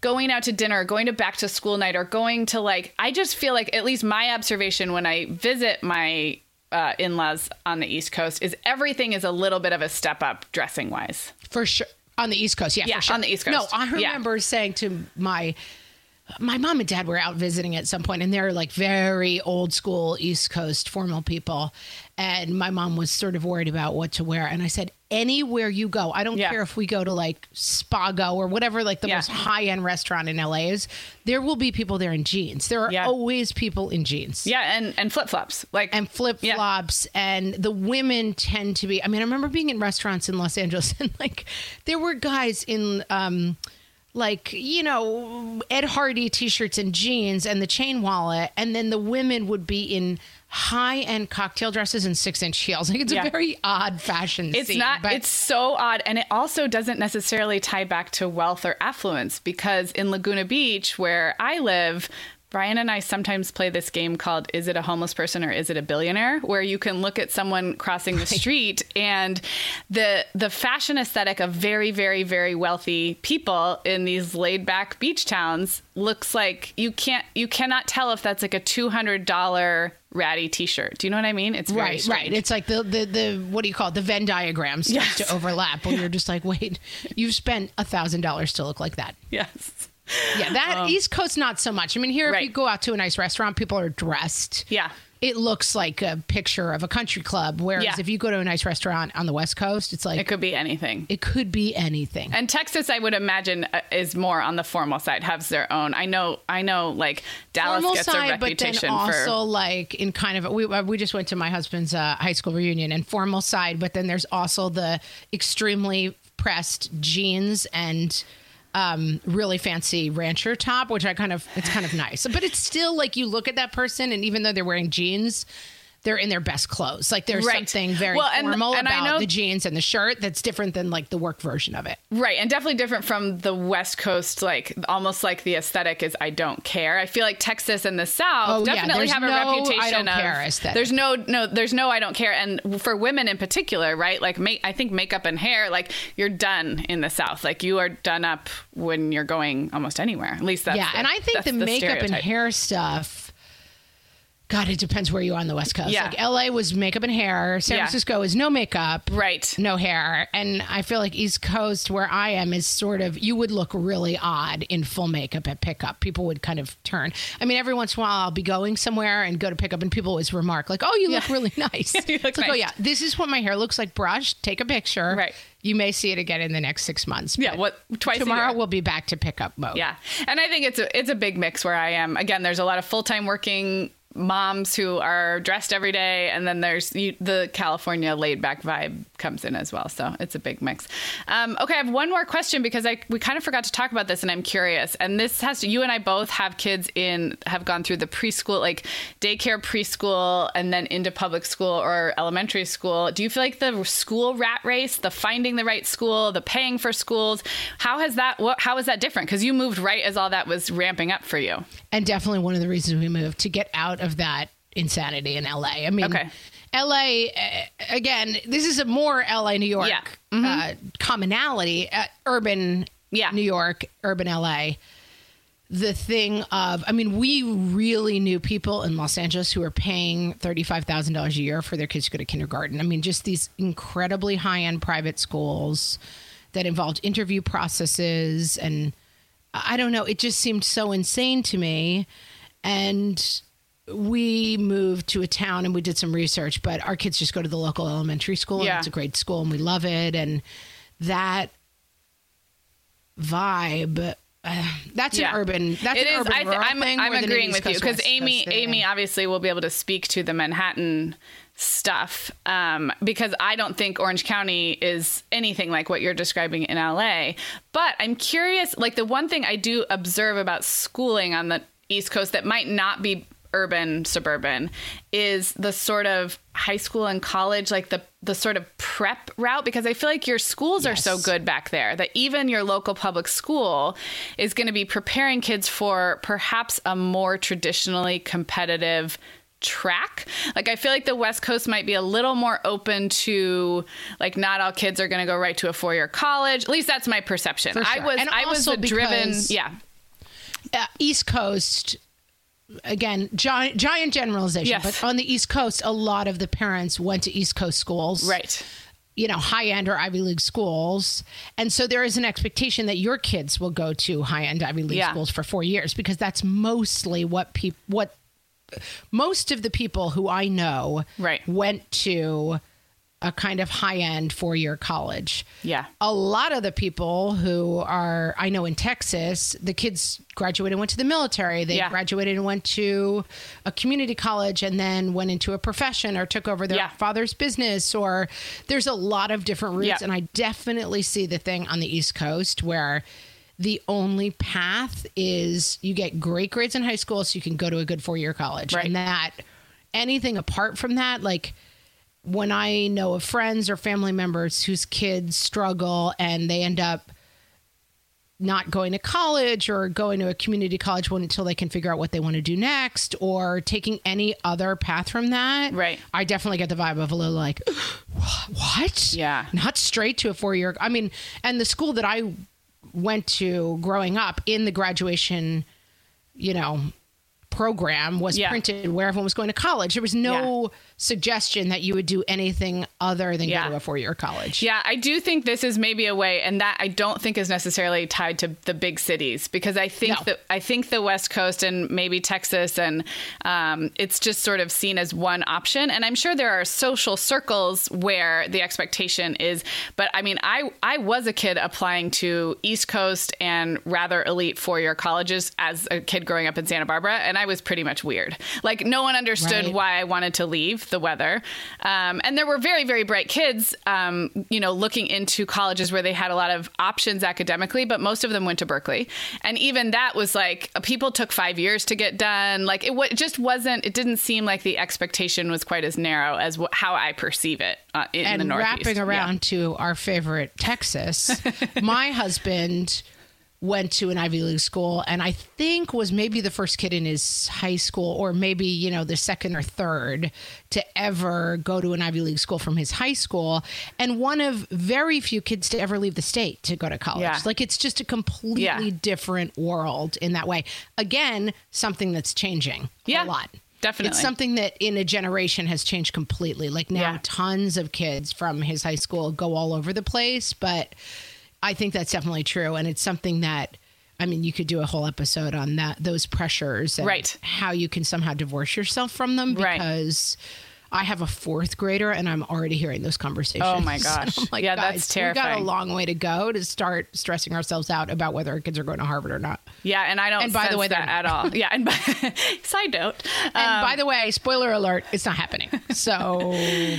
going out to dinner, going to back to school night, or going to like? I just feel like at least my observation when I visit my uh, in-laws on the East Coast is everything is a little bit of a step up dressing wise. For sure. On the East Coast. Yeah, Yeah, for sure. on the East Coast. No, I Yeah. remember saying to my my mom and dad were out visiting at some point and they're like very old school East Coast formal people. And my mom was sort of worried about what to wear. And I said, anywhere you go, I don't Yeah. care if we go to like Spago or whatever, like the Yeah. most high end restaurant in LA is, there will be people there in jeans. There are Yeah. always people in jeans. Yeah, and and flip flops like and flip flops and the women tend to be I mean I remember being in restaurants in Los Angeles [laughs] and like there were guys in um like you know Ed Hardy t-shirts and jeans and the chain wallet and then the women would be in high-end cocktail dresses and six-inch heels [laughs] like it's Yeah. a very odd fashion It's scene, not. but it's so odd, and it also doesn't necessarily tie back to wealth or affluence because in Laguna Beach, where I live. Brian and I sometimes play this game called Is It a Homeless Person or Is It a Billionaire? where you can look at someone crossing the [laughs] street and the the fashion aesthetic of very, very, very wealthy people in these laid back beach towns looks like you can't you cannot tell if that's like a two hundred dollar ratty t shirt. Do you know what I mean? It's very Right, strange. right. It's like the, the the what do you call it? The Venn diagram starts Yes. to overlap, where you're [laughs] just like, wait, you've spent a thousand dollars to look like that. yes. Yeah, that East Coast not so much. I mean, here if you go out to a nice restaurant, people are dressed. Yeah. It looks like a picture of a country club. Whereas Yeah. if you go to a nice restaurant on the West Coast, it's like It could be anything. it could be anything. And Texas, I would imagine, uh, is more on the formal side. Has their own. I know. I know. Like Dallas Formal gets a side, but then also for. like in kind of we uh, we just went to my husband's uh, high school reunion and formal side, but then there's also the extremely pressed jeans and um, really fancy rancher top, which I kind of it's kind of nice. But it's still like you look at that person, and even though they're wearing jeans, they're in their best clothes. Like there's Right. something very Well, and- formal and I about the jeans and the shirt that's different than like the work version of it. Right, and definitely different from the West Coast. Like almost like the aesthetic is I don't care. I feel like Texas and the South Oh, definitely there's have a no I reputation don't of care aesthetic. there's no no there's no I don't care. And for women in particular, right? Like make, I think makeup and hair, like you're done in the South. Like you are done up when you're going almost anywhere. At least that's yeah, the- and I think that's the, makeup and hair stuff. God, it depends where you are on the West Coast. Yeah. Like LA was makeup and hair. San Yeah. Francisco is no makeup. Right. No hair. And I feel like East Coast, where I am, is sort of, you would look really odd in full makeup at pickup. People would kind of turn. I mean, every once in a while I'll be going somewhere and go to pickup, and people always remark, like, oh, you look really [laughs] nice. You look it's like, oh, yeah, this is what my hair looks like brushed. Take a picture. Right. You may see it again in the next six months. Yeah, what twice a Tomorrow we'll be back to pickup mode. Yeah, and I think it's a it's a big mix where I am. Again, there's a lot of full time working moms who are dressed every day, and then there's the California laid back vibe comes in as well. So it's a big mix. Um, okay, I have one more question because I we kind of forgot to talk about this, and I'm curious. And this has to you and I both have kids in have gone through the preschool like daycare preschool and then into public school or elementary school. Do you feel like the school rat race, the finding the right school, the paying for schools, how has that what how is that different? Because you moved right as all that was ramping up for you. and definitely one of the reasons we moved to get out of that insanity in LA. I mean, Okay. LA uh, again. This is a more LA New York Yeah. Mm-hmm. uh, commonality, uh, urban Yeah. New York, urban LA. The thing of, I mean, we really knew people in Los Angeles who were paying thirty-five thousand dollars a year for their kids to go to kindergarten. I mean, just these incredibly high-end private schools that involved interview processes and I don't know. It just seemed so insane to me. And we moved to a town and we did some research, but our kids just go to the local elementary school. Yeah. And it's a great school and we love it. And that vibe. Uh, that's Yeah. an urban. That's It an is. urban I th- I'm, thing I'm more than an agreeing with you because Amy, Amy obviously will be able to speak to the Manhattan stuff um, because I don't think Orange County is anything like what you're describing in LA. But I'm curious. Like the one thing I do observe about schooling on the East Coast that might not be urban suburban is the sort of high school and college like the the sort of prep route because I feel like your schools are so good back there that even your local public school is going to be preparing kids for perhaps a more traditionally competitive track. Like I feel like the West Coast might be a little more open to like not all kids are going to go right to a four-year college. At least that's my perception. For I was And I was driven yeah. uh, East Coast, again, giant, giant generalization, Yes. but on the East Coast, a lot of the parents went to East Coast schools. Right. You know, high end or Ivy League schools. And so there is an expectation that your kids will go to high end Ivy League Yeah. schools for four years because that's mostly what people, what most of the people who I know Right. went to a kind of high end four year college. Yeah. A lot of the people who are, I know in Texas, the kids graduated and went to the military. They Yeah. graduated and went to a community college and then went into a profession or took over their Yeah. father's business. Or there's a lot of different routes. Yeah. And I definitely see the thing on the East Coast where the only path is you get great grades in high school so you can go to a good four year college. Right. And that anything apart from that, like when I know of friends or family members whose kids struggle and they end up not going to college or going to a community college one until they can figure out what they want to do next or taking any other path from that. Right. I definitely get the vibe of a little like, [gasps] what? Yeah. Not straight to a four year. I mean, and the school that I went to growing up in the graduation, you know, program was Yeah. printed where everyone was going to college. There was no suggestion that you would do anything other than Yeah. go to a four year college. Yeah, I do think this is maybe a way, and that I don't think is necessarily tied to the big cities because I think No. that I think the West Coast and maybe Texas and um, it's just sort of seen as one option. And I'm sure there are social circles where the expectation is, but I mean, I I was a kid applying to East Coast and rather elite four year colleges as a kid growing up in Santa Barbara, and I was pretty much weird. Like no one understood Right. why I wanted to leave the weather. Um, and there were very, very bright kids, um, you know, looking into colleges where they had a lot of options academically, but most of them went to Berkeley. And even that was like people took five years to get done. Like it, it just wasn't. It didn't seem like the expectation was quite as narrow as wh- how I perceive it uh, in the and Northeast. wrapping Yeah. around to our favorite Texas, [laughs] my husband went to an Ivy League school and I think was maybe the first kid in his high school or maybe, you know, the second or third to ever go to an Ivy League school from his high school and one of very few kids to ever leave the state to go to college. Yeah. Like it's just a completely Yeah. different world in that way. Again, something that's changing Yeah, a lot. definitely. It's something that in a generation has changed completely. Like now, tons of kids from his high school go all over the place, but I think that's definitely true. And it's something that, I mean, you could do a whole episode on that, those pressures, and Right. how you can somehow divorce yourself from them Right. I have a fourth grader, and I'm already hearing those conversations. Oh, my [laughs] gosh. Like, Yeah, that's We got a long way to go to start stressing ourselves out about whether our kids are going to Harvard or not. Yeah, and I don't. And by the way, that at all. Yeah, and by, [laughs] [laughs] side note, And um, by the way, spoiler alert, it's not happening. So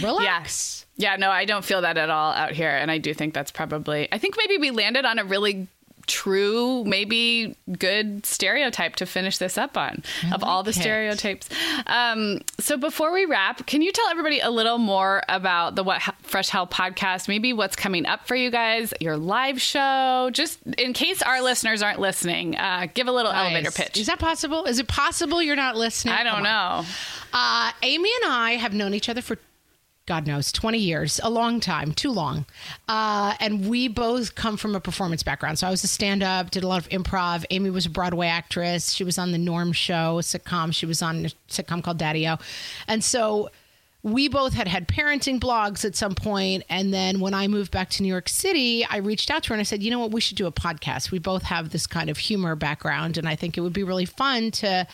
relax. Yes. Yeah, no, I don't feel that at all out here. And I do think that's probably, I think maybe we landed on a really true, maybe good stereotype to finish this up on of all the it. stereotypes. Um, so before we wrap, can you tell everybody a little more about the What Fresh Hell podcast? Maybe what's coming up for you guys, your live show, just in case our listeners aren't listening, uh, give a little elevator pitch. Is that possible? Is it possible you're not listening? I don't Come know. Uh, Amy and I have known each other for God knows, 20 years, a long time, too long. Uh, and we both come from a performance background. So I was a stand up, did a lot of improv. Amy was a Broadway actress. She was on the Norm Show, sitcom. She was on a sitcom called Daddio. And so we both had had parenting blogs at some point and then when i moved back to new york city i reached out to her and i said you know what? We should do a podcast. We both have this kind of humor background and i think it would be really fun to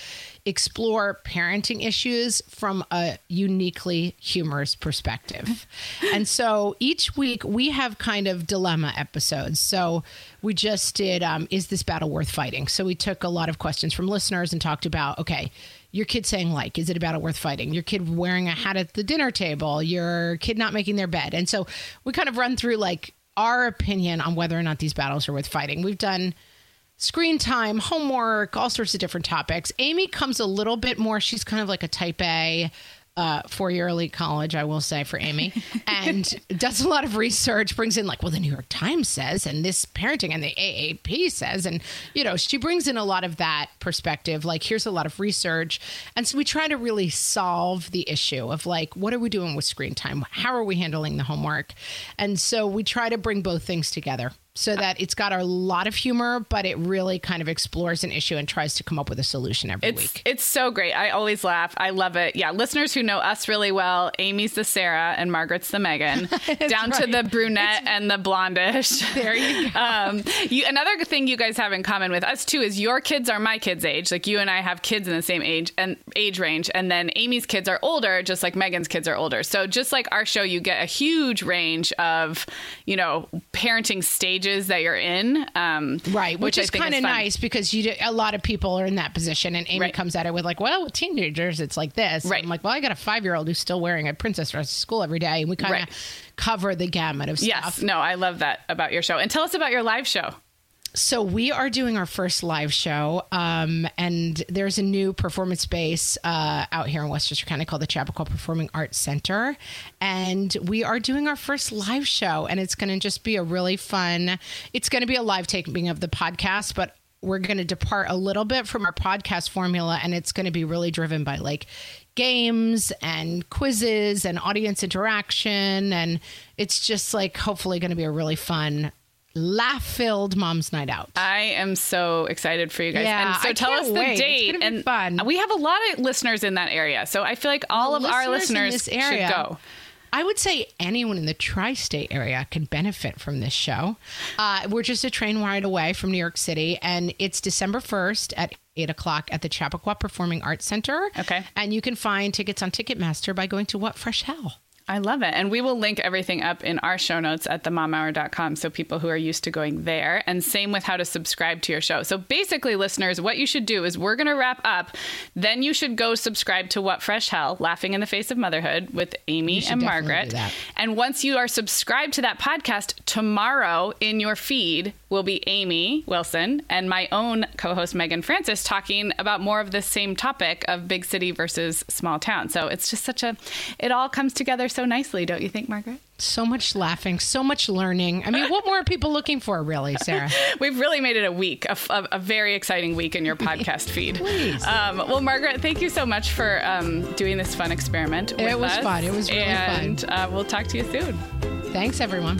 explore parenting issues from a uniquely humorous perspective. [laughs] And so each week we have kind of dilemma episodes. So we just did um, is this battle worth fighting? So we took a lot of questions from listeners and talked about okay your kid saying like is it a battle worth fighting? Your kid wearing a hat at the dinner table your kid not making their bed. And so we kind of run through like our opinion on whether or not these battles are worth fighting. We've done screen time homework all sorts of different topics. Amy comes a little bit more she's kind of like a type a uh, four-year elite college, I will say for Amy, [laughs] and does a lot of research. Brings in like, well, the New York Times says, and this parenting, and the AAP says, and you know, she brings in a lot of that perspective. Like, here's a lot of research, and so we try to really solve the issue of like, what are we doing with screen time? How are we handling the homework? And so we try to bring both things together so that it's got a lot of humor, but it really kind of explores an issue and tries to come up with a solution every It's week. it's so great. I always laugh. I love it. Yeah, listeners who know us really well, Amy's the Sarah and Margaret's the Meagan, [laughs] down to the brunette and the blondish. [laughs] There you go. Um, you, another thing you guys have in common with us too is your kids are my kids' age. Like you and I have kids in the same age and age range, and then Amy's kids are older, just like Meagan's kids are older. So just like our show, you get a huge range of you know parenting stages that you're in. Um, Right, which, I is kind of nice because you do, a lot of people are in that position, and Amy Right. comes at it with like, "Well, with teenagers, it's like this." Right. I'm like, "Well, I got a five year old who's still wearing a princess dress to school every day, and we kind of Right. cover the gamut of stuff." Yes, no, I love that about your show. And tell us about your live show. So we are doing our first live show, um, and there's a new performance space uh, out here in Westchester County called the Chappaqua Performing Arts Center, and we are doing our first live show, and it's going to just be a really fun. It's going to be a live taping of the podcast, but we're going to depart a little bit from our podcast formula, and it's going to be really driven by like games and quizzes and audience interaction, and it's just like hopefully going to be a really fun laugh filled mom's night out. I am so excited for you guys. Yeah, and so I tell us the wait. Date. and fun. we have a lot of listeners in that area. So I feel like all of our Listeners in listeners this area. should go. I would say anyone in the tri state area can benefit from this show. Uh, we're just a train ride away from New York City, and it's December 1st at 8 o'clock at the Chappaqua Performing Arts Center. Okay. And you can find tickets on Ticketmaster by going to What Fresh Hell. I love it. And we will link everything up in our show notes at themomhour.com so people who are used to going there. And same with how to subscribe to your show. So basically, listeners, what you should do is we're going to wrap up. Then you should go subscribe to What Fresh Hell, Laughing in the Face of Motherhood with Amy and Margaret. And once you are subscribed to that podcast, tomorrow in your feed will be Amy Wilson and my own co host, Meagan Francis, talking about more of the same topic of big city versus small town. So it's just such a, it all comes together so nicely, don't you think, Margaret? So much laughing, so much learning. I mean, what more are people looking for, really, Sarah? [laughs] We've really made it a week, a, a, a very exciting week in your podcast feed. [laughs] Um, well, Margaret, thank you so much for um, doing this fun experiment. it was us. fun. It was really and, fun. uh, we'll talk to you soon. Thanks, everyone.